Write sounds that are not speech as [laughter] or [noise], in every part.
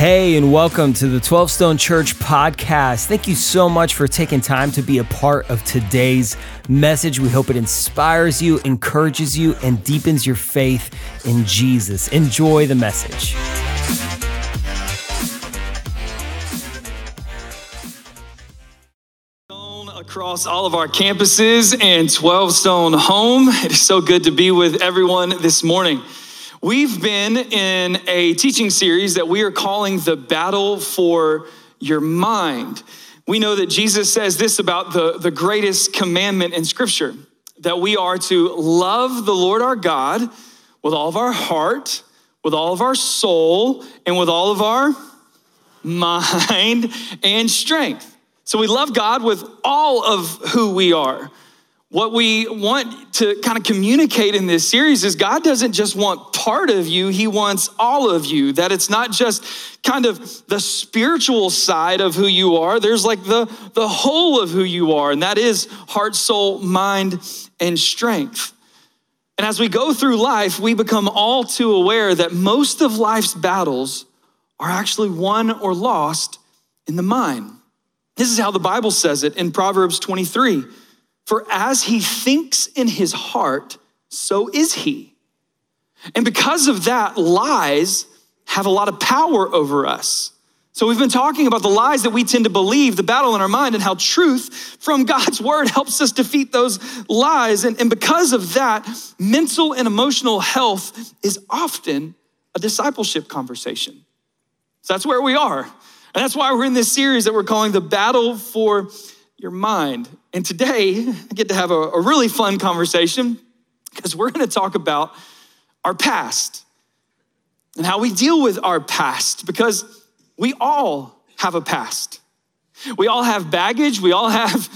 Hey, and welcome to the 12 Stone Church podcast. Thank you so much for taking time to be a part of today's message. We hope it inspires you, encourages you, and deepens your faith in Jesus. Enjoy the message. Across all of our campuses and 12 Stone Home. It is so good to be with everyone this morning. We've been in a teaching series that we are calling The Battle for Your Mind. We know that Jesus says this about the, the greatest commandment in Scripture that we are to love the Lord our God with all of our heart, with all of our soul, and with all of our mind and strength. So we love God with all of who we are. What we want to kind of communicate in this series is God doesn't just want part of you, He wants all of you. That it's not just kind of the spiritual side of who you are, there's like the, the whole of who you are, and that is heart, soul, mind, and strength. And as we go through life, we become all too aware that most of life's battles are actually won or lost in the mind. This is how the Bible says it in Proverbs 23. For as he thinks in his heart, so is he. And because of that, lies have a lot of power over us. So, we've been talking about the lies that we tend to believe, the battle in our mind, and how truth from [laughs] God's word helps us defeat those lies. And, and because of that, mental and emotional health is often a discipleship conversation. So, that's where we are. And that's why we're in this series that we're calling The Battle for Your Mind. And today, I get to have a, a really fun conversation because we're going to talk about our past and how we deal with our past because we all have a past. We all have baggage, we all have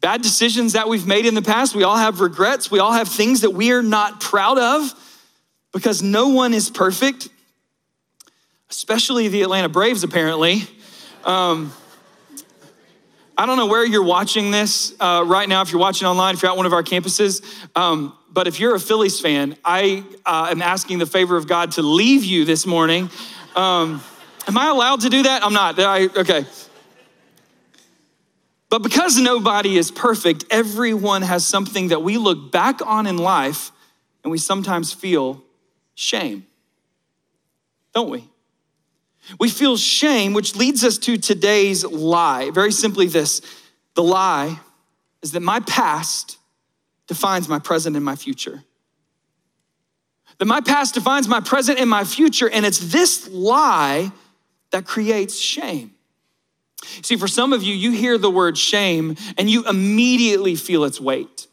bad decisions that we've made in the past, we all have regrets, we all have things that we are not proud of because no one is perfect, especially the Atlanta Braves, apparently. Um, I don't know where you're watching this uh, right now, if you're watching online, if you're at one of our campuses. Um, but if you're a Phillies fan, I uh, am asking the favor of God to leave you this morning. Um, am I allowed to do that? I'm not. I, okay. But because nobody is perfect, everyone has something that we look back on in life and we sometimes feel shame. Don't we? We feel shame, which leads us to today's lie. Very simply, this the lie is that my past defines my present and my future. That my past defines my present and my future, and it's this lie that creates shame. See, for some of you, you hear the word shame and you immediately feel its weight.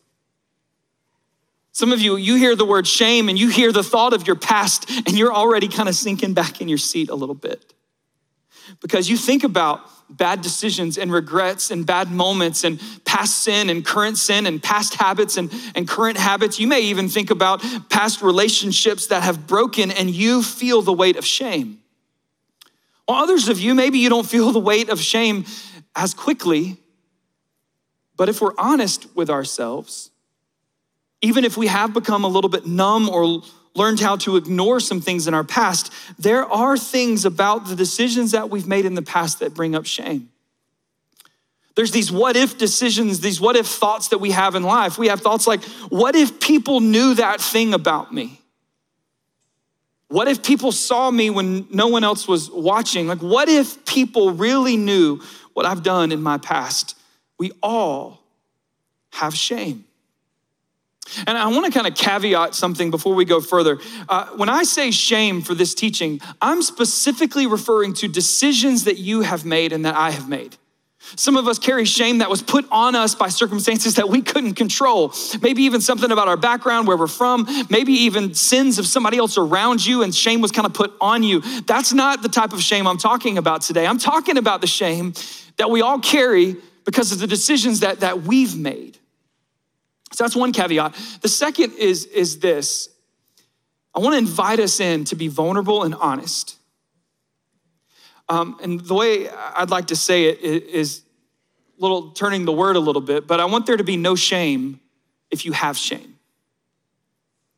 Some of you, you hear the word shame and you hear the thought of your past and you're already kind of sinking back in your seat a little bit. Because you think about bad decisions and regrets and bad moments and past sin and current sin and past habits and, and current habits. You may even think about past relationships that have broken and you feel the weight of shame. While others of you, maybe you don't feel the weight of shame as quickly, but if we're honest with ourselves, even if we have become a little bit numb or learned how to ignore some things in our past, there are things about the decisions that we've made in the past that bring up shame. There's these what if decisions, these what if thoughts that we have in life. We have thoughts like, what if people knew that thing about me? What if people saw me when no one else was watching? Like, what if people really knew what I've done in my past? We all have shame. And I want to kind of caveat something before we go further. Uh, when I say shame for this teaching, I'm specifically referring to decisions that you have made and that I have made. Some of us carry shame that was put on us by circumstances that we couldn't control. Maybe even something about our background, where we're from, maybe even sins of somebody else around you, and shame was kind of put on you. That's not the type of shame I'm talking about today. I'm talking about the shame that we all carry because of the decisions that, that we've made. So that's one caveat. The second is, is this I want to invite us in to be vulnerable and honest. Um, and the way I'd like to say it is little turning the word a little bit, but I want there to be no shame if you have shame.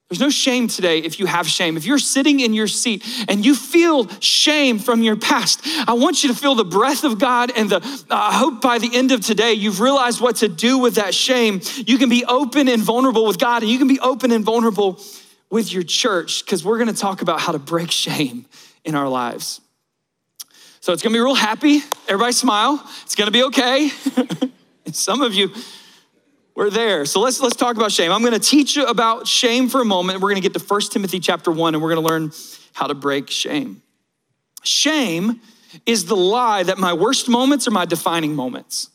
There's no shame today if you have shame. If you're sitting in your seat and you feel shame from your past, I want you to feel the breath of God. And the, uh, I hope by the end of today, you've realized what to do with that shame. You can be open and vulnerable with God, and you can be open and vulnerable with your church, because we're gonna talk about how to break shame in our lives. So it's gonna be real happy. Everybody smile. It's gonna be okay. [laughs] Some of you, we're there. So let's let's talk about shame. I'm going to teach you about shame for a moment. We're going to get to 1 Timothy chapter 1 and we're going to learn how to break shame. Shame is the lie that my worst moments are my defining moments.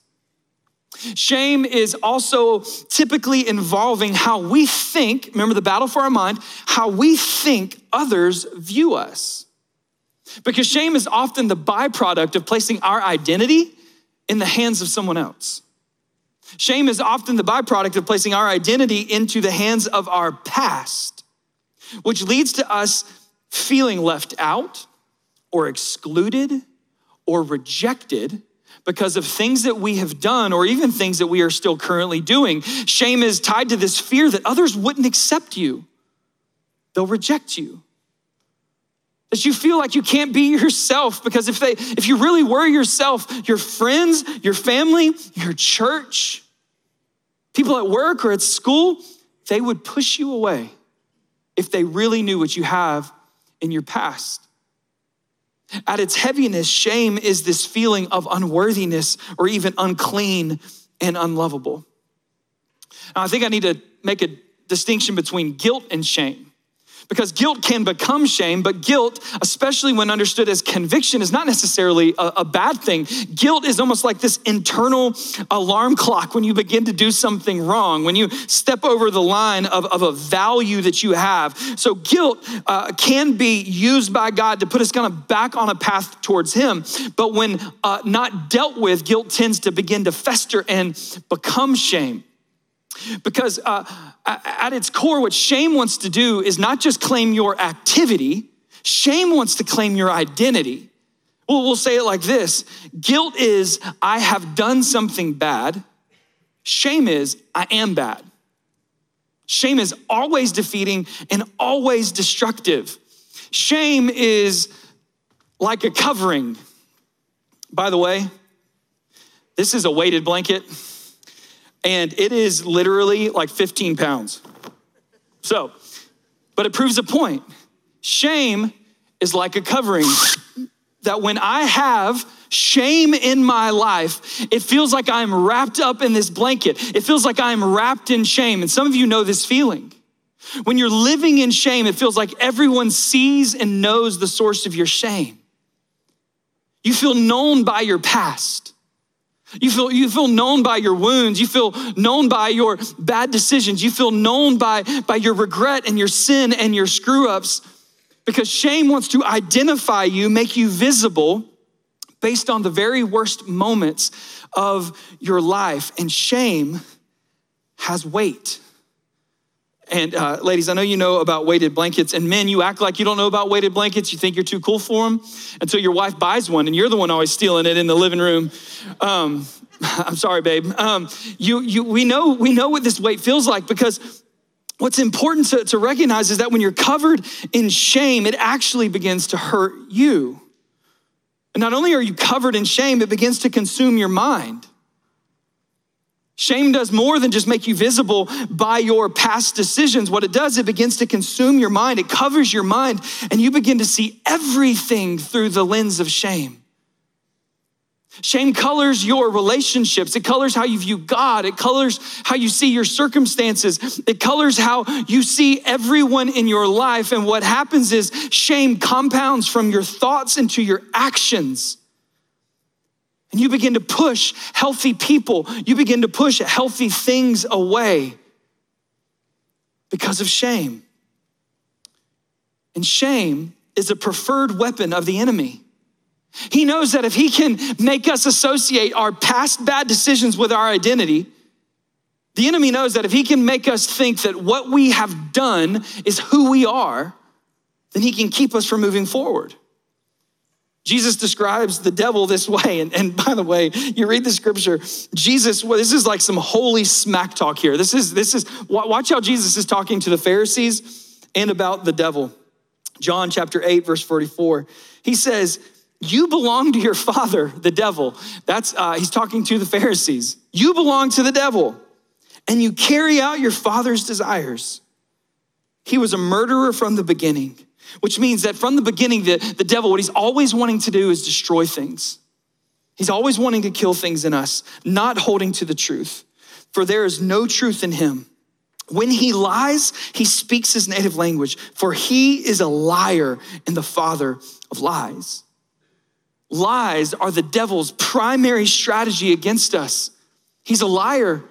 Shame is also typically involving how we think, remember the battle for our mind, how we think others view us. Because shame is often the byproduct of placing our identity in the hands of someone else. Shame is often the byproduct of placing our identity into the hands of our past, which leads to us feeling left out or excluded or rejected because of things that we have done or even things that we are still currently doing. Shame is tied to this fear that others wouldn't accept you, they'll reject you. That you feel like you can't be yourself because if they if you really were yourself, your friends, your family, your church, people at work or at school, they would push you away if they really knew what you have in your past. At its heaviness, shame is this feeling of unworthiness or even unclean and unlovable. Now, I think I need to make a distinction between guilt and shame. Because guilt can become shame, but guilt, especially when understood as conviction, is not necessarily a, a, bad thing. Guilt is almost like this internal alarm clock when you begin to do something wrong, when you step over the line of, of a value that you have. So, guilt uh, can be used by God to put us kind of back on a path towards Him. But when uh, not dealt with, guilt tends to begin to fester and become shame. Because uh, at its core, what shame wants to do is not just claim your activity, shame wants to claim your identity. Well, we'll say it like this guilt is, I have done something bad. Shame is, I am bad. Shame is always defeating and always destructive. Shame is like a covering. By the way, this is a weighted blanket and it is literally like 15 pounds. So, but it proves a point. Shame is like a covering that when I have shame in my life, it feels like I'm wrapped up in this blanket. It feels like I'm wrapped in shame. And some of you know this feeling. When you're living in shame, it feels like everyone sees and knows the source of your shame. You feel known by your past. You feel, you feel known by your wounds. You feel known by your bad decisions. You feel known by, by your regret and your sin and your screw ups because shame wants to identify you, make you visible based on the very worst moments of your life. And shame has weight. And uh, ladies, I know you know about weighted blankets. And men, you act like you don't know about weighted blankets. You think you're too cool for them until your wife buys one, and you're the one always stealing it in the living room. Um, [laughs] I'm sorry, babe. Um, you, you, we know, we know what this weight feels like because what's important to, to recognize is that when you're covered in shame, it actually begins to hurt you. And not only are you covered in shame, it begins to consume your mind. Shame does more than just make you visible by your past decisions. What it does, it begins to consume your mind, it covers your mind, and you begin to see everything through the lens of shame. Shame colors your relationships. It colors how you view God. It colors how you see your circumstances. It colors how you see everyone in your life. And what happens is shame compounds from your thoughts into your actions. And you begin to push healthy people, you begin to push healthy things away because of shame. And shame is a preferred weapon of the enemy. He knows that if he can make us associate our past bad decisions with our identity, the enemy knows that if he can make us think that what we have done is who we are, then he can keep us from moving forward. Jesus describes the devil this way. And, and by the way, you read the scripture, Jesus, well, this is like some holy smack talk here. This is, this is, watch how Jesus is talking to the Pharisees and about the devil. John chapter 8, verse 44. He says, You belong to your father, the devil. That's, uh, he's talking to the Pharisees. You belong to the devil, and you carry out your father's desires. He was a murderer from the beginning, which means that from the beginning, the, the devil, what he's always wanting to do is destroy things. He's always wanting to kill things in us, not holding to the truth, for there is no truth in him. When he lies, he speaks his native language, for he is a liar and the father of lies. Lies are the devil's primary strategy against us. He's a liar,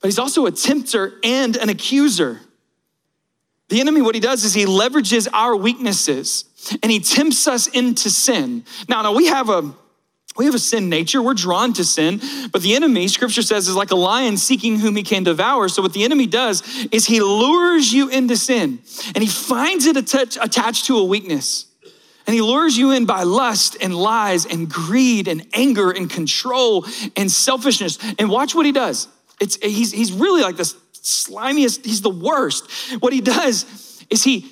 but he's also a tempter and an accuser. The enemy, what he does is he leverages our weaknesses and he tempts us into sin. Now, now we have a we have a sin nature. We're drawn to sin. But the enemy, scripture says, is like a lion seeking whom he can devour. So, what the enemy does is he lures you into sin and he finds it attached to a weakness. And he lures you in by lust and lies and greed and anger and control and selfishness. And watch what he does. It's, he's, he's really like the slimiest, he's the worst. What he does is he,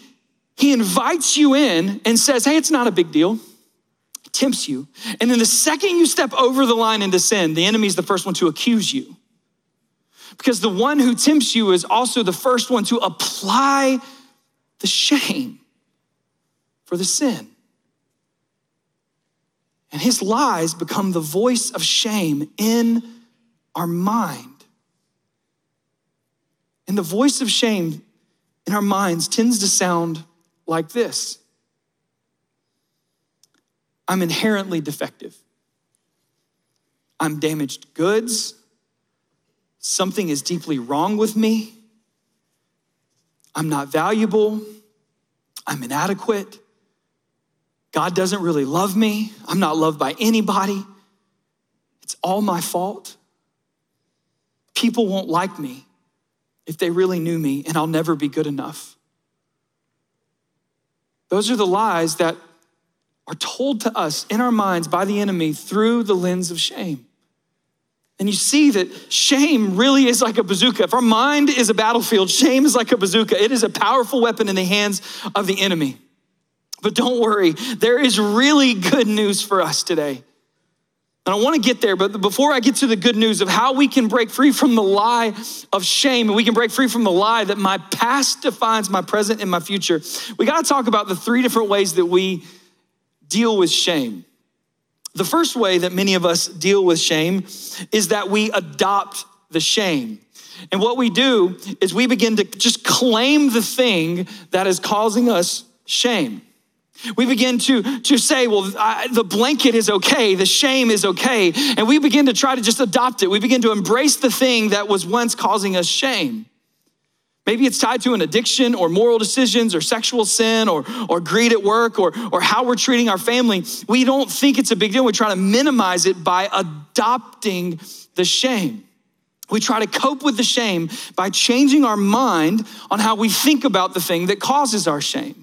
he invites you in and says, Hey, it's not a big deal tempts you. And then the second you step over the line into sin, the enemy is the first one to accuse you. Because the one who tempts you is also the first one to apply the shame for the sin. And his lies become the voice of shame in our mind. And the voice of shame in our minds tends to sound like this I'm inherently defective. I'm damaged goods. Something is deeply wrong with me. I'm not valuable. I'm inadequate. God doesn't really love me. I'm not loved by anybody. It's all my fault. People won't like me if they really knew me, and I'll never be good enough. Those are the lies that are told to us in our minds by the enemy through the lens of shame. And you see that shame really is like a bazooka. If our mind is a battlefield, shame is like a bazooka. It is a powerful weapon in the hands of the enemy. But don't worry, there is really good news for us today. And I want to get there, but before I get to the good news of how we can break free from the lie of shame and we can break free from the lie that my past defines my present and my future, we got to talk about the three different ways that we deal with shame. The first way that many of us deal with shame is that we adopt the shame. And what we do is we begin to just claim the thing that is causing us shame. We begin to, to say, well, I, the blanket is okay, the shame is okay. And we begin to try to just adopt it. We begin to embrace the thing that was once causing us shame. Maybe it's tied to an addiction or moral decisions or sexual sin or, or greed at work or, or how we're treating our family. We don't think it's a big deal. We try to minimize it by adopting the shame. We try to cope with the shame by changing our mind on how we think about the thing that causes our shame.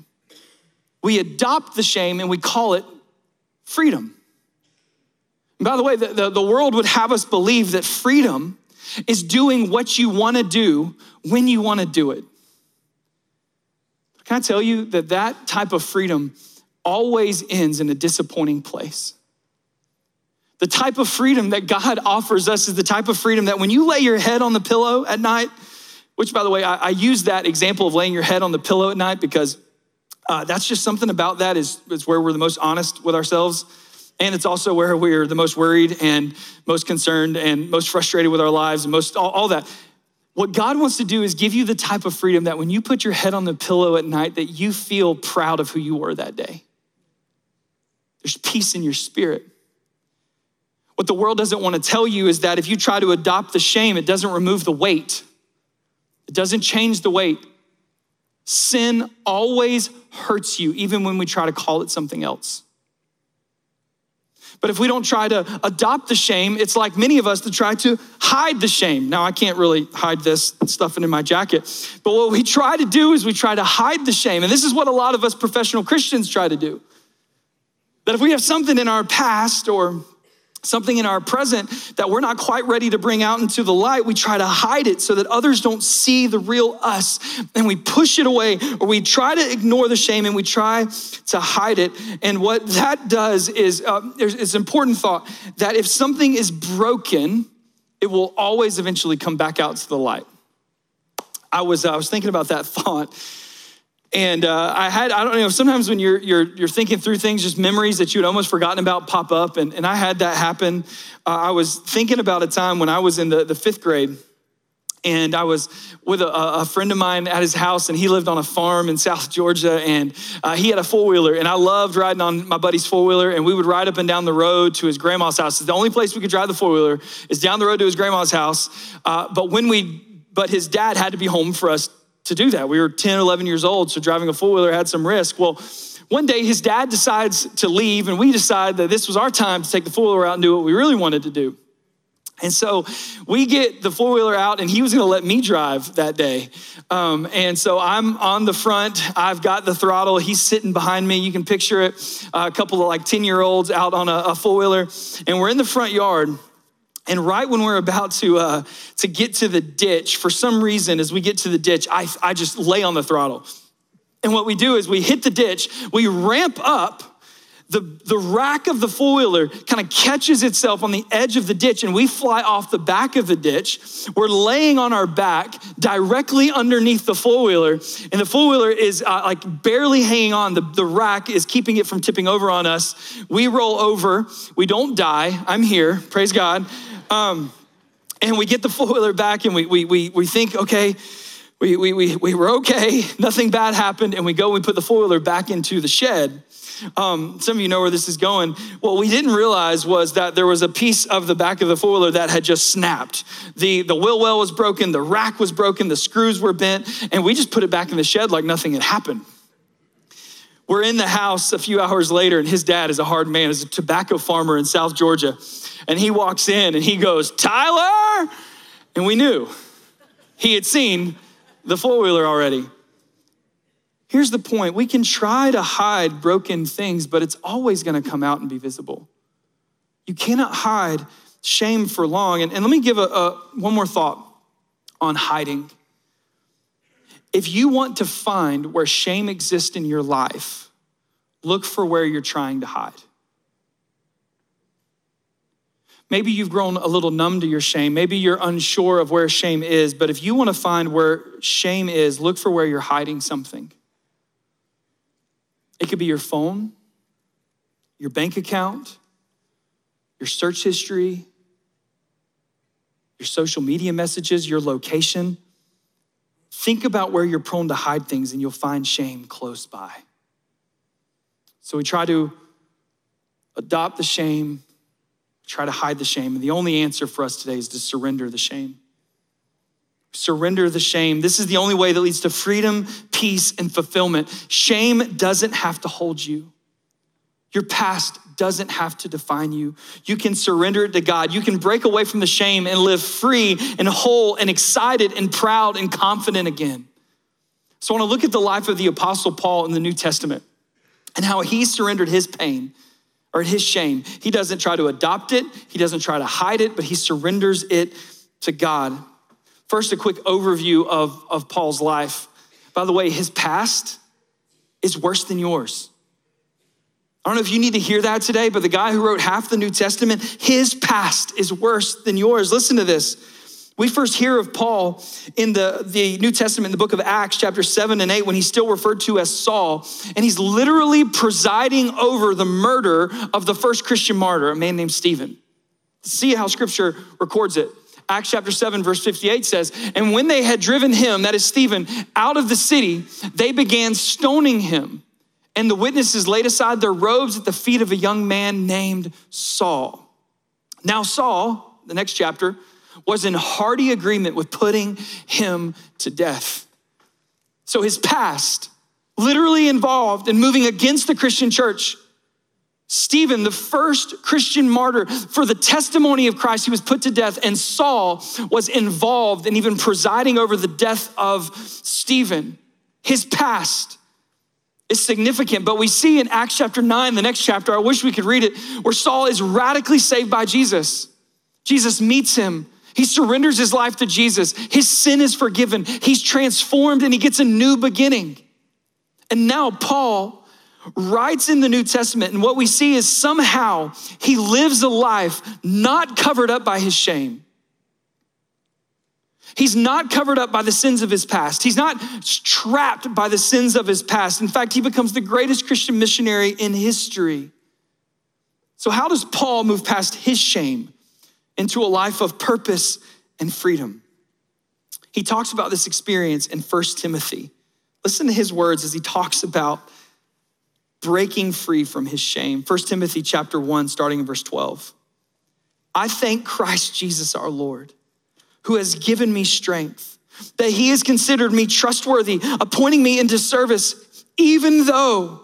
We adopt the shame and we call it freedom. And by the way, the, the, the world would have us believe that freedom is doing what you want to do when you want to do it. Can I tell you that that type of freedom always ends in a disappointing place? The type of freedom that God offers us is the type of freedom that when you lay your head on the pillow at night, which by the way, I, I use that example of laying your head on the pillow at night because uh, that's just something about that is, is where we're the most honest with ourselves. And it's also where we're the most worried and most concerned and most frustrated with our lives and most all, all, that. What God wants to do is give you the type of freedom that when you put your head on the pillow at night that you feel proud of who you were that day. There's peace in your spirit. What the world doesn't want to tell you is that if you try to adopt the shame, it doesn't remove the weight. It doesn't change the weight. Sin always hurts you, even when we try to call it something else. But if we don't try to adopt the shame, it's like many of us to try to hide the shame. Now, I can't really hide this stuffing in my jacket, but what we try to do is we try to hide the shame. And this is what a lot of us professional Christians try to do. That if we have something in our past or something in our present that we're not quite ready to bring out into the light, we try to hide it so that others don't see the real us. And we push it away, or we try to ignore the shame and we try to hide it. And what that does is uh, it's an important thought that if something is broken, it will always eventually come back out to the light. I was, uh, I was thinking about that [laughs] thought and uh, I had, I don't know, sometimes when you're, you're, you're thinking through things, just memories that you'd almost forgotten about pop up. And, and I had that happen. Uh, I was thinking about a time when I was in the, the fifth grade. And I was with a, a, friend of mine at his house, and he lived on a farm in [laughs] South Georgia. And uh, he had a four wheeler, and I loved riding on my buddy's four wheeler. And we would ride up and down the road to his grandma's house. The only place we could drive the four wheeler is down the road to his grandma's house. Uh, but when we, but his dad had to be home for us to do that. We were 10, 11 years old, so driving a four wheeler had some risk. Well, one day his dad decides to leave, and we decide that this was our time to take the four wheeler out and do what we really wanted to do. And so we get the four wheeler out, and he was going to let me drive that day. Um, and so I'm on the front. I've got the throttle. He's sitting behind me. You can picture it a couple of like 10 year olds out on a, a four wheeler. And we're in the front yard. And right when we're about to, uh, to get to the ditch, for some reason, as we get to the ditch, I, I just lay on the throttle. And what we do is we hit the ditch, we ramp up, the, the rack of the four wheeler kind of catches itself on the edge of the ditch, and we fly off the back of the ditch. We're laying on our back directly underneath the four wheeler, and the four wheeler is uh, like barely hanging on. The, the rack is keeping it from tipping over on us. We roll over, we don't die. I'm here, praise God. Um, and we get the four wheeler back and we, we, we, we think, okay, we, we, we, we were okay, [laughs] nothing bad happened, and we go and we put the four wheeler back into the shed. Um, some of you know where this is going. What we didn't realize was that there was a piece of the back of the four wheeler that had just snapped. The, the wheel well was broken, the rack was broken, the screws were bent, and we just put it back in the shed like nothing had happened. We're in the house a few hours later, and his dad is a hard man, is a tobacco farmer in South Georgia. And he walks in and he goes, Tyler! And we knew he had seen the four wheeler already. Here's the point we can try to hide broken things, but it's always going to come out and be visible. You cannot hide shame for long. And, and let me give a, a, one more thought on hiding. If you want to find where shame exists in your life, look for where you're trying to hide. Maybe you've grown a little numb to your shame. Maybe you're unsure of where shame is. But if you want to find where shame is, look for where you're hiding something. It could be your phone, your bank account, your search history, your social media messages, your location. Think about where you're prone to hide things and you'll find shame close by. So we try to adopt the shame try to hide the shame. And the only answer for us today is to surrender the shame. Surrender the shame. This is the only way that leads to freedom, peace, and fulfillment. Shame doesn't have to hold you. Your past doesn't have to define you. You can surrender it to God. You can break away from the shame and live free and whole and excited and proud and confident again. So I want to look at the life of the Apostle Paul in the New Testament and how he surrendered his pain or his shame. He doesn't try to adopt it, he doesn't try to hide it, but he surrenders it to God. First, a quick overview of, of Paul's life. By the way, his past is worse than yours. I don't know if you need to hear that today, but the guy who wrote half the New Testament, his past is worse than yours. Listen to this. We first hear of Paul in the, the New Testament, in the book of Acts, chapter 7 and 8, when he's still referred to as Saul, and he's literally presiding over the murder of the first Christian martyr, a man named Stephen. See how scripture records it. Acts chapter 7, verse 58 says, And when they had driven him, that is Stephen, out of the city, they began stoning him. And the witnesses laid aside their robes at the feet of a young man named Saul. Now, Saul, the next chapter, was in hearty agreement with putting him to death. So his past literally involved in moving against the Christian church. Stephen, the first Christian martyr for the testimony of Christ, he was put to death, and Saul was involved in even presiding over the death of Stephen. His past is significant. But we see in Acts chapter 9, the next chapter, I wish we could read it, where Saul is radically saved by Jesus. Jesus meets him. He surrenders his life to Jesus. His sin is forgiven. He's transformed and he gets a new beginning. And now Paul writes in the New Testament, and what we see is somehow he lives a life not covered up by his shame. He's not covered up by the sins of his past. He's not trapped by the sins of his past. In fact, he becomes the greatest Christian missionary in history. So, how does Paul move past his shame into a life of purpose and freedom? He talks about this experience in 1 Timothy. Listen to his words as he talks about breaking free from his shame. 1 Timothy chapter 1 starting in verse 12. I thank Christ Jesus our Lord who has given me strength, that he has considered me trustworthy, appointing me into service, even though,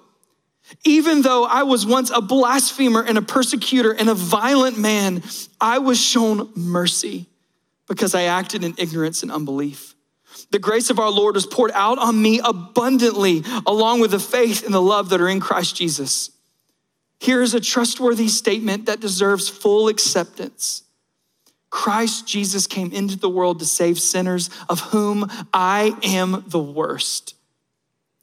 even though I was once a blasphemer and a persecutor and a violent man, I was shown mercy because I acted in ignorance and unbelief. The grace of our Lord was poured out on me abundantly, along with the faith and the love that are in Christ Jesus. Here is a trustworthy statement that deserves full acceptance. Christ Jesus came into the world to save sinners, of whom I am the worst.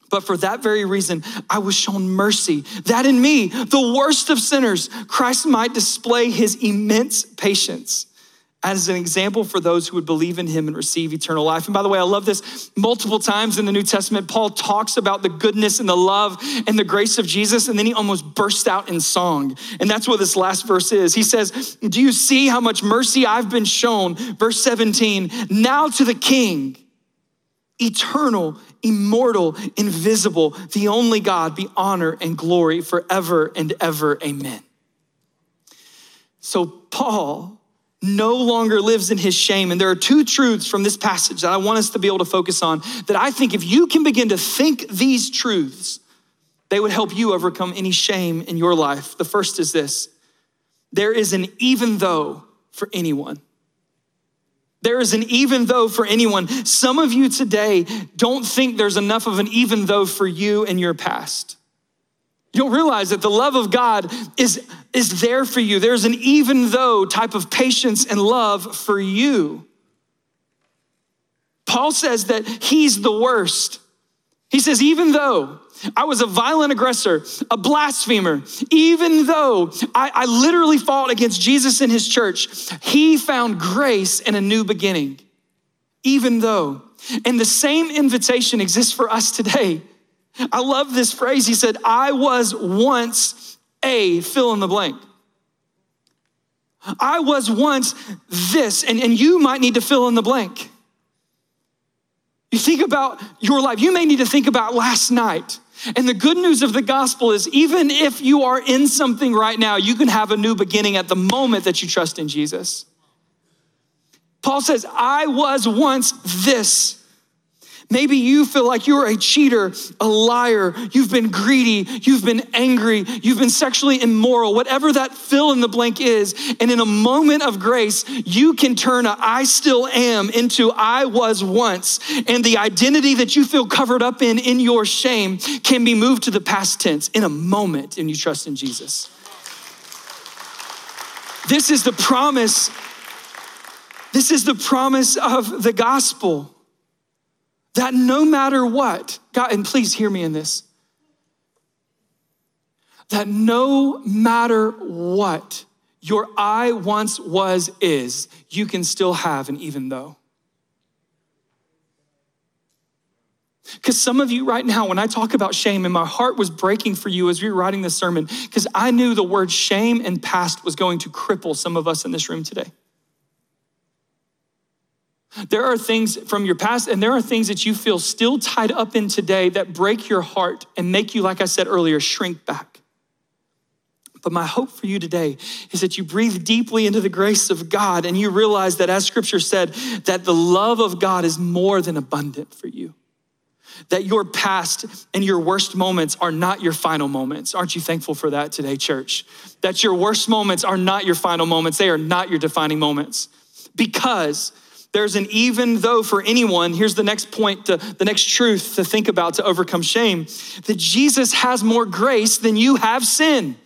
But for that very reason, I was shown mercy, that in me, the worst of sinners, Christ might display his immense patience as an example for those who would believe in him and receive eternal life. And by the way, I love this multiple times in the New Testament. Paul talks about the goodness and the love and the grace of Jesus, and then he almost bursts out in song. And that's what this last verse is. He says, Do you see how much mercy I've been shown? Verse 17, now to the King, eternal, immortal, invisible, the only God, be honor and glory forever and ever. Amen. So, Paul, no longer lives in his shame. And there are two truths from this passage that I want us to be able to focus on that I think if you can begin to think these truths, they would help you overcome any shame in your life. The first is this there is an even though for anyone. There is an even though for anyone. Some of you today don't think there's enough of an even though for you in your past. You don't realize that the love of God is, is there for you. There's an even though type of patience and love for you. Paul says that he's the worst. He says, even though I was a violent aggressor, a blasphemer, even though I, I literally fought against Jesus and his church, he found grace and a new beginning. Even though. And the same invitation exists for us today. I love this phrase. He said, I was once a fill in the blank. I was once this, and, and you might need to fill in the blank. You think about your life, you may need to think about last night. And the good news of the gospel is even if you are in something right now, you can have a new beginning at the moment that you trust in Jesus. Paul says, I was once this. Maybe you feel like you're a cheater, a liar, you've been greedy, you've been angry, you've been sexually immoral, whatever that fill in the blank is. And in a moment of grace, you can turn a I still am into I was once. And the identity that you feel covered up in, in your shame, can be moved to the past tense in a moment and you trust in Jesus. This is the promise. This is the promise of the gospel. That no matter what, God, and please hear me in this, that no matter what your I once was is, you can still have an even though. Because some of you right now, when I talk about shame, and my heart was breaking for you as we were writing this sermon, because I knew the word shame and past was going to cripple some of us in this room today. There are things from your past, and there are things that you feel still tied up in today that break your heart and make you, like I said earlier, shrink back. But my hope for you today is that you breathe deeply into the grace of God and you realize that, as scripture said, that the love of God is more than abundant for you. That your past and your worst moments are not your final moments. Aren't you thankful for that today, church? That your worst moments are not your final moments, they are not your defining moments. Because There's an even though for anyone, here's the next point, to, the next truth to think about to overcome shame that Jesus has more grace than you have sin.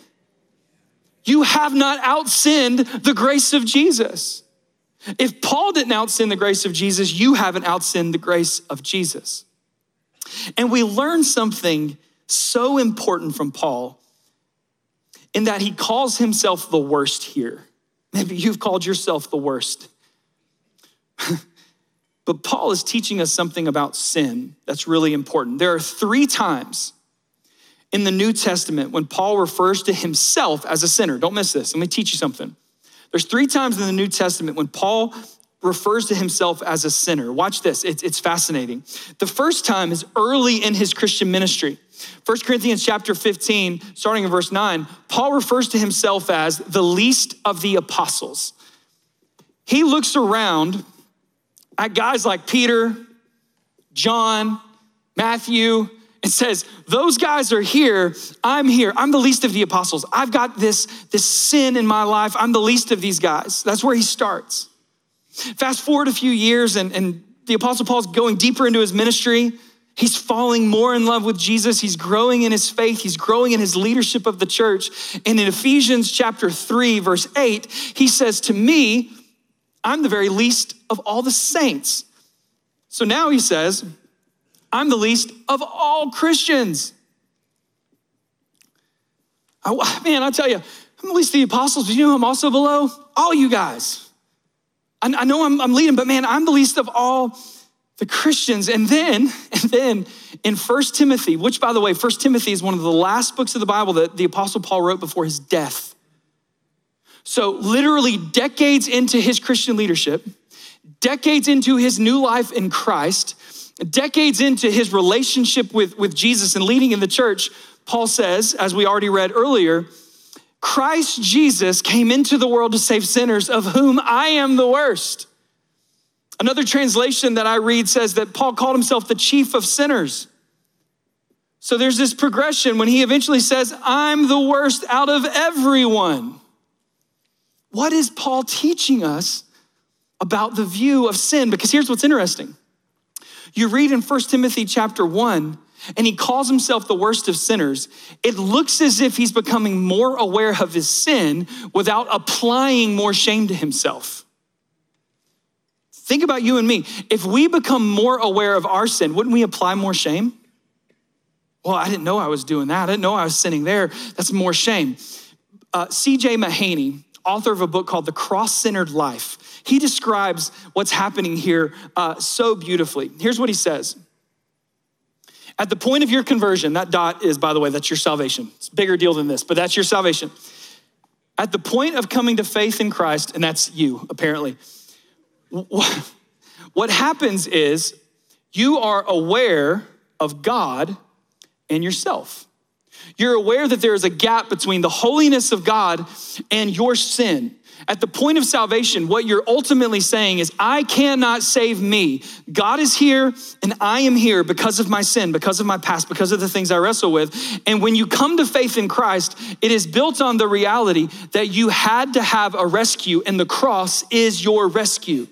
You have not outsinned the grace of Jesus. If Paul didn't out sin the grace of Jesus, you haven't outsinned the grace of Jesus. And we learn something so important from Paul in that he calls himself the worst here. Maybe you've called yourself the worst. [laughs] but Paul is teaching us something about sin that's really important. There are three times in the New Testament when Paul refers to himself as a sinner. Don't miss this. Let me teach you something. There's three times in the New Testament when Paul refers to himself as a sinner. Watch this, it's, it's fascinating. The first time is early in his Christian ministry. 1 Corinthians chapter 15, starting in verse 9, Paul refers to himself as the least of the apostles. He looks around guys like Peter, John, Matthew, and says, Those guys are here. I'm here. I'm the least of the apostles. I've got this, this sin in my life. I'm the least of these guys. That's where he starts. Fast forward a few years, and, and the Apostle Paul's going deeper into his ministry. He's falling more in love with Jesus. He's growing in his faith. He's growing in his leadership of the church. And in Ephesians chapter 3, verse 8, he says, To me, I'm the very least of all the saints. So now he says, I'm the least of all Christians. I, man, I tell you, I'm the least of the apostles, but you know I'm also below? All you guys. I, I know I'm, I'm leading, but man, I'm the least of all the Christians. And then, [laughs] and then in First Timothy, which by the way, First Timothy is one of the last books of the Bible that the Apostle Paul wrote before his death. So, literally, decades into his Christian leadership, decades into his new life in Christ, decades into his relationship with, with Jesus and leading in the church, Paul says, as we already read earlier, Christ Jesus came into the world to save sinners, of whom I am the worst. Another translation that I read says that Paul called himself the chief of sinners. So there's this progression when he eventually says, I'm the worst out of everyone. What is Paul teaching us about the view of sin? Because here's what's interesting. You read in 1 Timothy chapter 1, and he calls himself the worst of sinners. It looks as if he's becoming more aware of his sin without applying more shame to himself. Think about you and me. If we become more aware of our sin, wouldn't we apply more shame? Well, I didn't know I was doing that. I didn't know I was sinning there. That's more shame. Uh, C.J. Mahaney, author of a book called The Cross Centered Life. He describes what's happening here uh, so beautifully. Here's what he says At the point of your conversion, that dot is, by the way, that's your salvation. It's a bigger deal than this, but that's your salvation. At the point of coming to faith in Christ, and that's you, apparently, what happens is you are aware of God and yourself. You're aware that there is a gap between the holiness of God and your sin. At the point of salvation, what you're ultimately saying is, I cannot save me. God is here and I am here because of my sin, because of my past, because of the things I wrestle with. And when you come to faith in Christ, it is built on the reality that you had to have a rescue and the cross is your rescue.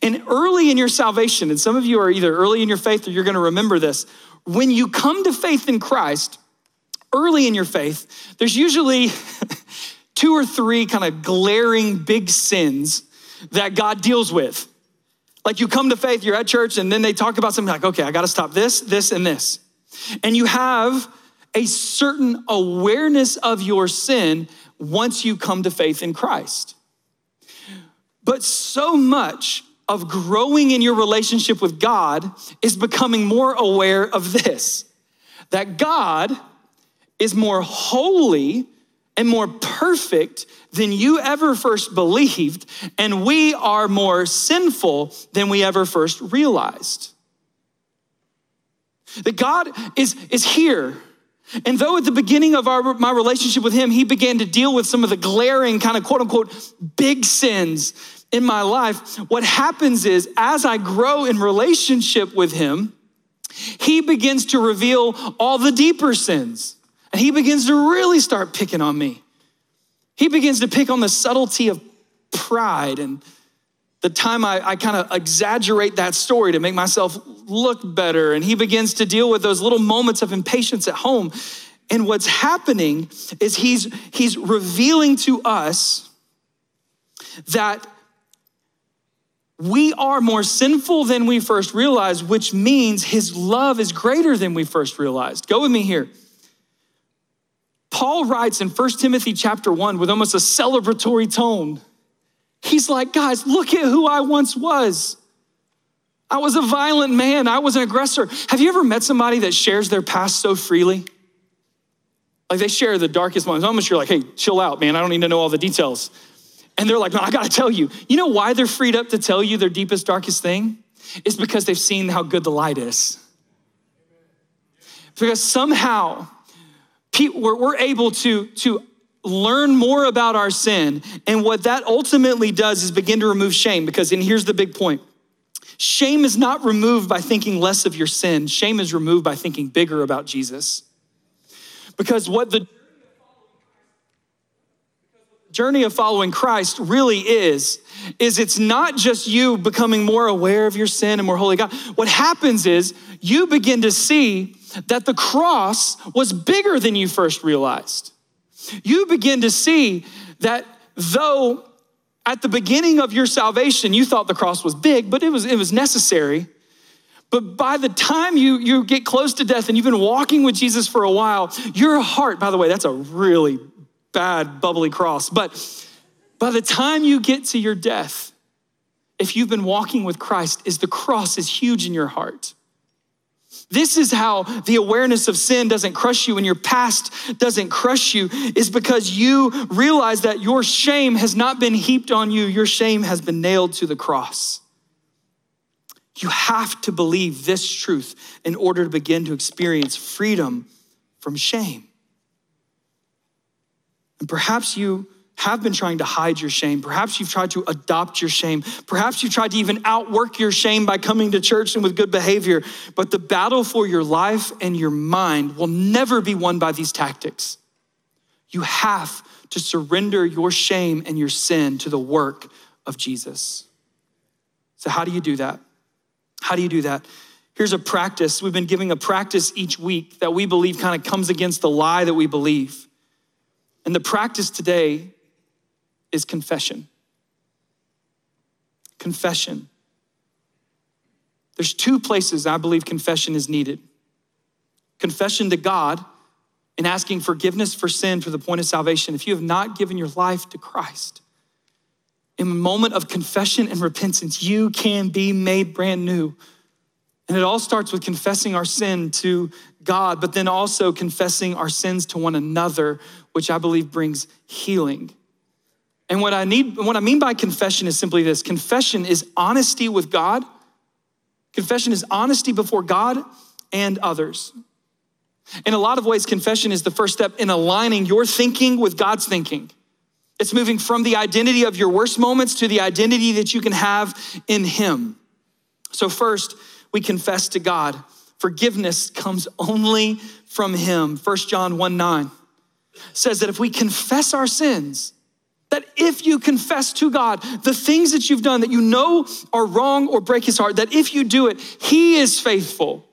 And early in your salvation, and some of you are either early in your faith or you're gonna remember this, when you come to faith in Christ, early in your faith, there's usually [laughs] two or three kind of glaring big sins that God deals with. Like you come to faith, you're at church, and then they talk about something like, okay, I gotta stop this, this, and this. And you have a certain awareness of your sin once you come to faith in Christ. But so much of growing in your relationship with God is becoming more aware of this that God is more holy and more perfect than you ever first believed, and we are more sinful than we ever first realized. That God is, is here. And though at the beginning of our, my relationship with Him, He began to deal with some of the glaring, kind of quote unquote, big sins in my life, what happens is as I grow in relationship with Him, He begins to reveal all the deeper sins. And He begins to really start picking on me. He begins to pick on the subtlety of pride and the time I, I kind of exaggerate that story to make myself look better. And he begins to deal with those little moments of impatience at home. And what's happening is he's, he's revealing to us that we are more sinful than we first realized, which means his love is greater than we first realized. Go with me here. Paul writes in 1 Timothy chapter 1 with almost a celebratory tone. He's like, guys, look at who I once was. I was a violent man, I was an aggressor. Have you ever met somebody that shares their past so freely? Like they share the darkest moments. Almost you're like, hey, chill out, man. I don't need to know all the details. And they're like, no, I gotta tell you. You know why they're freed up to tell you their deepest, darkest thing? It's because they've seen how good the light is. Because somehow we're able to, to learn more about our sin. And what that ultimately does is begin to remove shame. Because, and here's the big point shame is not removed by thinking less of your sin, shame is removed by thinking bigger about Jesus. Because what the journey of following Christ really is, is it's not just you becoming more aware of your sin and more holy God. What happens is you begin to see that the cross was bigger than you first realized. You begin to see that though at the beginning of your salvation you thought the cross was big, but it was, it was necessary. But by the time you, you get close to death and you've been walking with Jesus for a while, your heart, by the way, that's a really bad, bubbly cross. But by the time you get to your death, if you've been walking with Christ, is the cross is huge in your heart. This is how the awareness of sin doesn't crush you and your past doesn't crush you, is because you realize that your shame has not been heaped on you, your shame has been nailed to the cross. You have to believe this truth in order to begin to experience freedom from shame. And perhaps you have been trying to hide your shame. Perhaps you've tried to adopt your shame. Perhaps you've tried to even outwork your shame by coming to church and with good behavior. But the battle for your life and your mind will never be won by these tactics. You have to surrender your shame and your sin to the work of Jesus. So, how do you do that? How do you do that? Here's a practice. We've been giving a practice each week that we believe kind of comes against the lie that we believe. And the practice today is confession. Confession. There's two places I believe confession is needed confession to God and asking forgiveness for sin for the point of salvation. If you have not given your life to Christ, in a moment of confession and repentance, you can be made brand new. And it all starts with confessing our sin to God, but then also confessing our sins to one another, which I believe brings healing. And what I need, what I mean by confession is simply this confession is honesty with God. Confession is honesty before God and others. In a lot of ways, confession is the first step in aligning your thinking with God's thinking. It's moving from the identity of your worst moments to the identity that you can have in Him. So, first, we confess to God. Forgiveness comes only from Him. 1 John 1 9 says that if we confess our sins, that if you confess to God the things that you've done that you know are wrong or break his heart, that if you do it, he is faithful.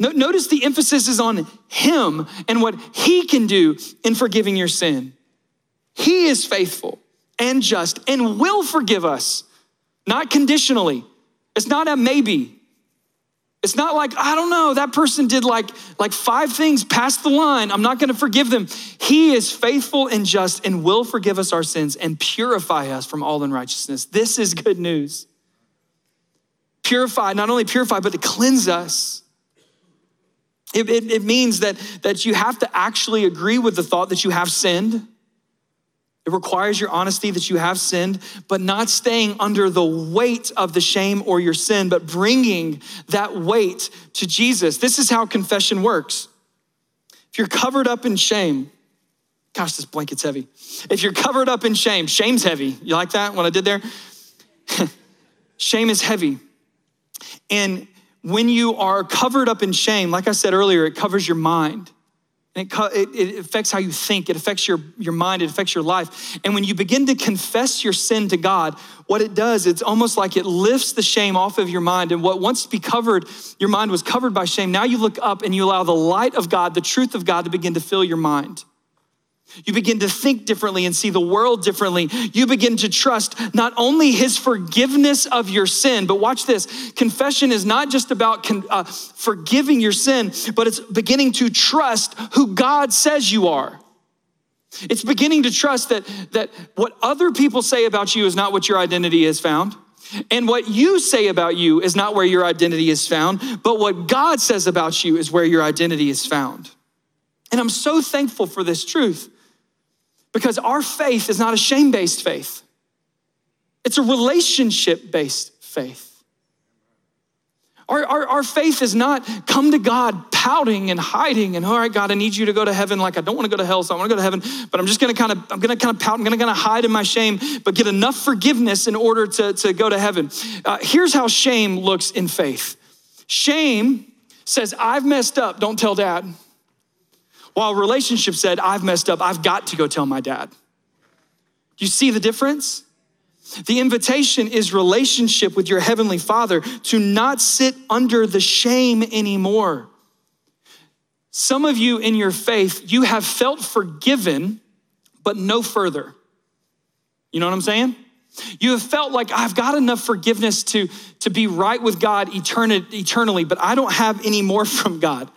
Notice the emphasis is on him and what he can do in forgiving your sin. He is faithful and just and will forgive us, not conditionally. It's not a maybe. It's not like, I don't know, that person did like, like five things past the line. I'm not gonna forgive them. He is faithful and just and will forgive us our sins and purify us from all unrighteousness. This is good news. Purify, not only purify, but to cleanse us. It, it, it means that, that you have to actually agree with the thought that you have sinned it requires your honesty that you have sinned, but not staying under the weight of the shame or your sin, but bringing that weight to Jesus. This is how confession works. If you're covered up in shame, gosh, this blanket's heavy. If you're covered up in shame, shame's heavy. You like that, what I did there? [laughs] shame is heavy. And when you are covered up in shame, like I said earlier, it covers your mind. And it, it, affects how you think, it affects your, your mind, it affects your life. And when you begin to confess your sin to God, what it does, it's almost like it lifts the shame off of your mind. And what once be covered, your mind was covered by shame. Now you look up and you allow the light of God, the truth of God to begin to fill your mind. You begin to think differently and see the world differently. You begin to trust not only his forgiveness of your sin, but watch this confession is not just about con- uh, forgiving your sin, but it's beginning to trust who God says you are. It's beginning to trust that, that what other people say about you is not what your identity is found. And what you say about you is not where your identity is found, but what God says about you is where your identity is found. And I'm so thankful for this truth because our faith is not a shame based faith, it's a relationship based faith. Our, our, our, faith is not come to God pouting and hiding and all right, God, I need you to go to heaven. Like I don't want to go to hell, so I want to go to heaven, but I'm just gonna kind of, I'm gonna kind of pout, I'm gonna kind of hide in my shame, but get enough forgiveness in order to, to go to heaven. Uh, here's how shame looks in faith. Shame says, I've messed up, don't tell dad. While relationship said, I've messed up, I've got to go tell my dad. You see the difference? The invitation is relationship with your heavenly father to not sit under the shame anymore. Some of you in your faith, you have felt forgiven, but no further. You know what I'm saying? You have felt like I've got enough forgiveness to, to be right with God eternally, but I don't have any more from God.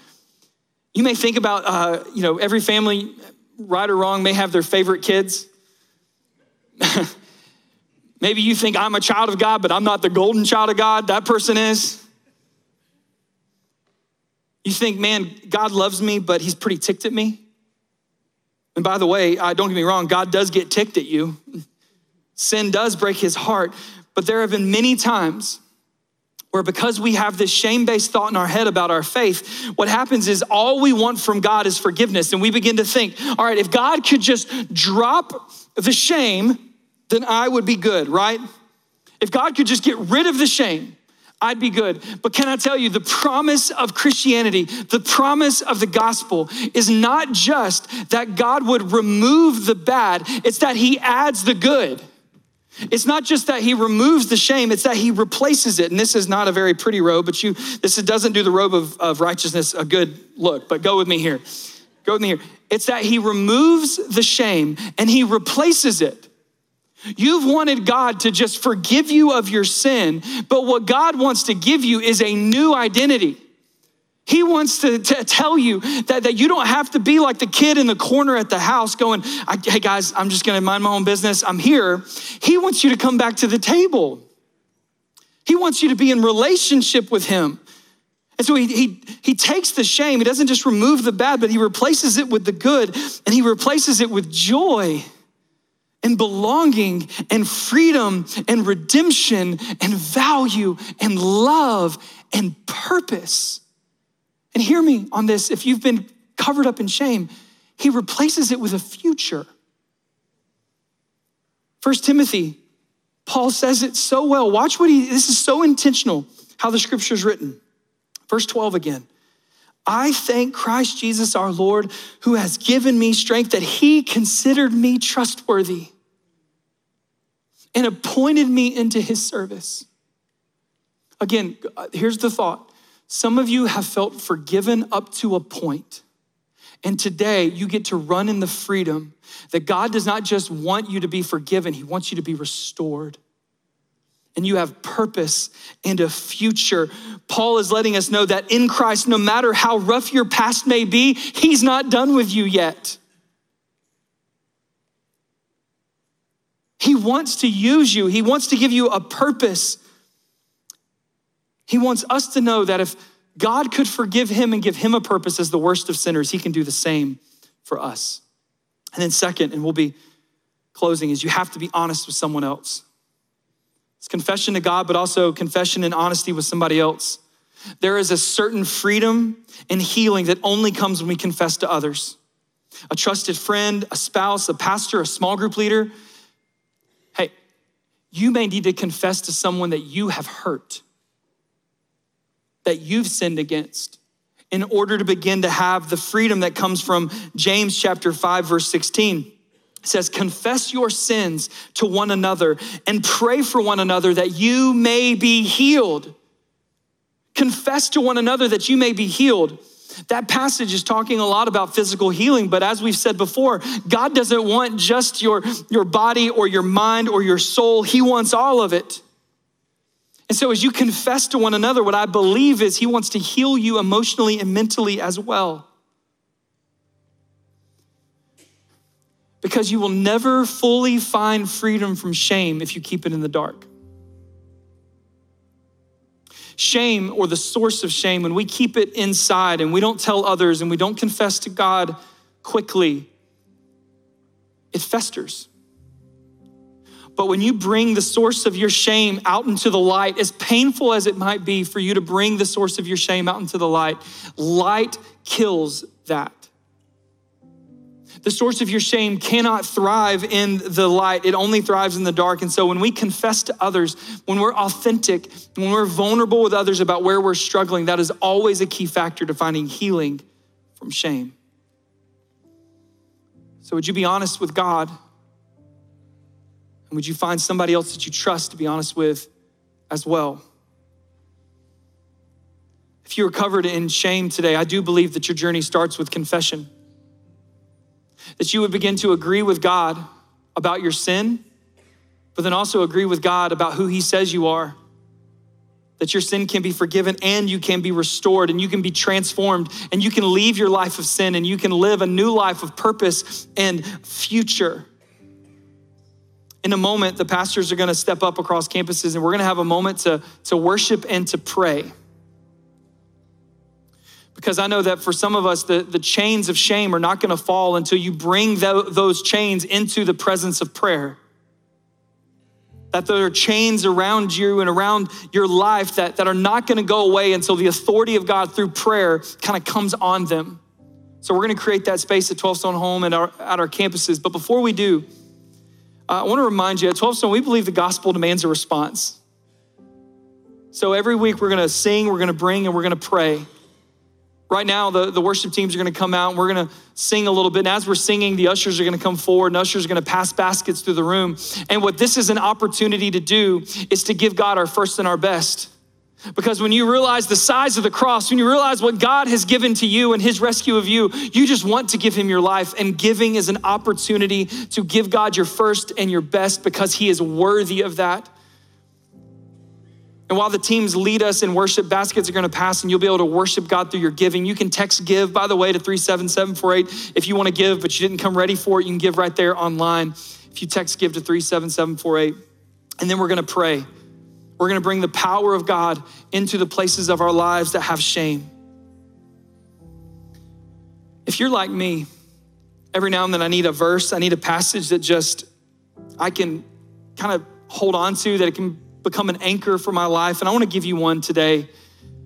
You may think about, uh, you know, every family, right or wrong, may have their favorite kids. [laughs] Maybe you think I'm a child of God, but I'm not the golden child of God. That person is. You think, man, God loves me, but he's pretty ticked at me. And by the way, don't get me wrong, God does get ticked at you. [laughs] Sin does break his heart, but there have been many times where because we have this shame based thought in our head about our faith, what happens is all we want from God is forgiveness. And we begin to think, all right, if God could just drop the shame, then I would be good, right? If God could just get rid of the shame, I'd be good. But can I tell you, the promise of Christianity, the promise of the gospel is not just that God would remove the bad, it's that He adds the good. It's not just that he removes the shame, it's that he replaces it. And this is not a very pretty robe, but you this doesn't do the robe of, of righteousness a good look. But go with me here. Go with me here. It's that he removes the shame and he replaces it. You've wanted God to just forgive you of your sin, but what God wants to give you is a new identity. He wants to, to, tell you that, that you don't have to be like the kid in the corner at the house going, hey guys, I'm just gonna mind my own business. I'm here. He wants you to come back to the table. He wants you to be in relationship with him. And so he, he, he takes the shame, he doesn't just remove the bad, but he replaces it with the good, and he replaces it with joy and belonging and freedom and redemption and value and love and purpose. And hear me on this if you've been covered up in shame, he replaces it with a future. First Timothy, Paul says it so well. Watch what he, this is so intentional how the scripture is written. Verse 12 again. I thank Christ Jesus our Lord, who has given me strength that he considered me trustworthy and appointed me into his service. Again, uh, here's the thought some of you have felt forgiven up to a point. And today you get to run in the freedom that God does not just want you to be forgiven, He wants you to be restored. And you have purpose and a future. Paul is letting us know that in Christ, no matter how rough your past may be, He's not done with you yet. He wants to use you, He wants to give you a purpose. He wants us to know that if God could forgive him and give him a purpose as the worst of sinners, he can do the same for us. And then, second, and we'll be closing, is you have to be honest with someone else. It's confession to God, but also confession and honesty with somebody else. There is a certain freedom and healing that only comes when we confess to others. A trusted friend, a spouse, a pastor, a small group leader. Hey, you may need to confess to someone that you have hurt that you've sinned against. in order to begin to have the freedom that comes from James chapter 5 verse 16. It says, Confess your sins to one another and pray for one another that you may be healed. Confess to one another that you may be healed. That passage is talking a lot about physical healing, but as we've said before, God doesn't want just your, your body or your mind or your soul, He wants all of it. And so, as you confess to one another, what I believe is He wants to heal you emotionally and mentally as well. Because you will never fully find freedom from shame if you keep it in the dark. Shame, or the source of shame, when we keep it inside and we don't tell others and we don't confess to God quickly, it festers. But when you bring the source of your shame out into the light, as painful as it might be for you to bring the source of your shame out into the light, light kills that. The source of your shame cannot thrive in the light, it only thrives in the dark. And so when we confess to others, when we're authentic, when we're vulnerable with others about where we're struggling, that is always a key factor to finding healing from shame. So, would you be honest with God? And would you find somebody else that you trust to be honest with as well? If you are covered in shame today, I do believe that your journey starts with confession. That you would begin to agree with God about your sin, but then also agree with God about who He says you are. That your sin can be forgiven and you can be restored and you can be transformed and you can leave your life of sin and you can live a new life of purpose and future. In a moment, the pastors are going to step up across campuses and we're going to have a moment to, to worship and to pray. Because I know that for some of us, the, the chains of shame are not going to fall until you bring those chains into the presence of prayer. That there are chains around you and around your life that, that are not going to go away until the authority of God through prayer kind of comes on them. So we're going to create that space at 12 Stone Home and our, at our campuses. But before we do, I want to remind you at 12 Stone, we believe the gospel demands a response. So every week we're going to sing, we're going to bring, and we're going to pray. Right now, the, the worship teams are going to come out and we're going to sing a little bit. And as we're singing, the ushers are going to come forward and ushers are going to pass baskets through the room. And what this is an opportunity to do is to give God our first and our best. Because when you realize the size of the cross, when you realize what God has given to you and his rescue of you, you just want to give him your life. And giving is an opportunity to give God your first and your best because he is worthy of that. And while the teams lead us in worship, baskets are going to pass and you'll be able to worship God through your giving. You can text give, by the way, to 37748 if you want to give, but you didn't come ready for it. You can give right there online. If you text give to 37748. And then we're going to pray. We're going to bring the power of God into the places of our lives that have shame. If you're like me, every now and then I need a verse, I need a passage that just I can kind of hold on to, that it can become an anchor for my life. And I want to give you one today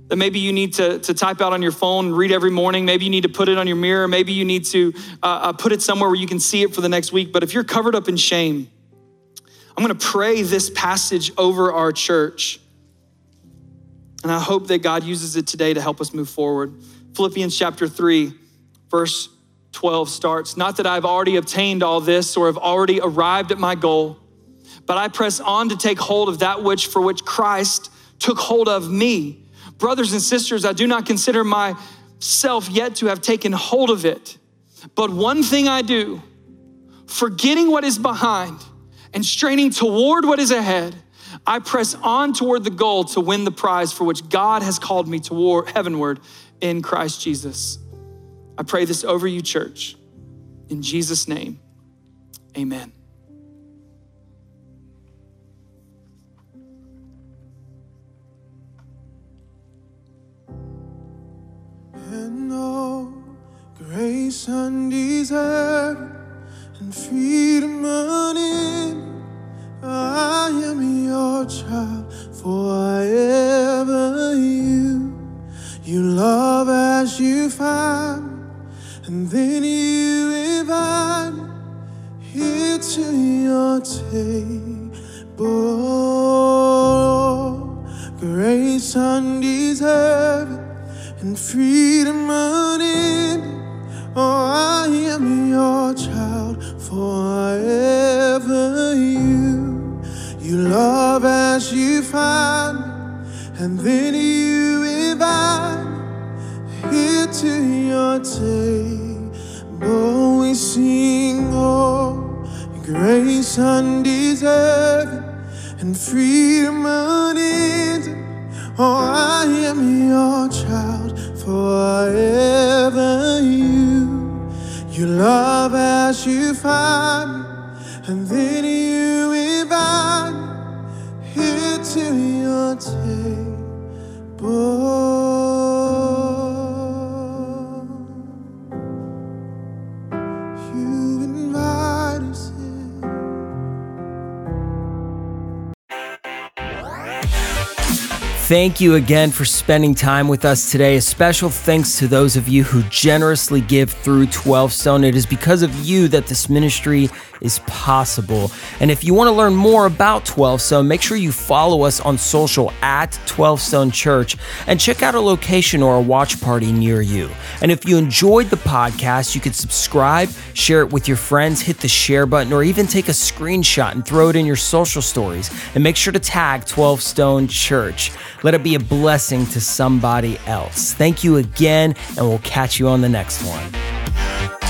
that maybe you need to, to type out on your phone and read every morning. Maybe you need to put it on your mirror. Maybe you need to uh, uh put it somewhere where you can see it for the next week. But if you're covered up in shame, I'm going to pray this passage over our church. And I hope that God uses it today to help us move forward. Philippians chapter 3, verse 12 starts Not that I've already obtained all this or have already arrived at my goal, but I press on to take hold of that which for which Christ took hold of me. Brothers and sisters, I do not consider myself yet to have taken hold of it. But one thing I do, forgetting what is behind and straining toward what is ahead, I press on toward the goal to win the prize for which God has called me toward heavenward in Christ Jesus. I pray this over you, church. In Jesus' name, amen. And no grace undeserved and freedom running. I am your child forever. You, you love as you find, and then you invite here to your table. Grace undeserved and freedom unending. Oh, I am your child forever. You, you love as you find me, and then you invite me here to your table. We sing, oh, grace undeserved and freedom unending. Oh, I am your child forever. You, you love as you find me, and then you invite me here to your table. Thank you again for spending time with us today. A special thanks to those of you who generously give through 12 Stone. It is because of you that this ministry is possible. And if you want to learn more about 12 Stone, make sure you follow us on social at 12 Stone Church and check out a location or a watch party near you. And if you enjoyed the podcast, you could subscribe, share it with your friends, hit the share button, or even take a screenshot and throw it in your social stories. And make sure to tag 12 Stone Church. Let it be a blessing to somebody else. Thank you again, and we'll catch you on the next one.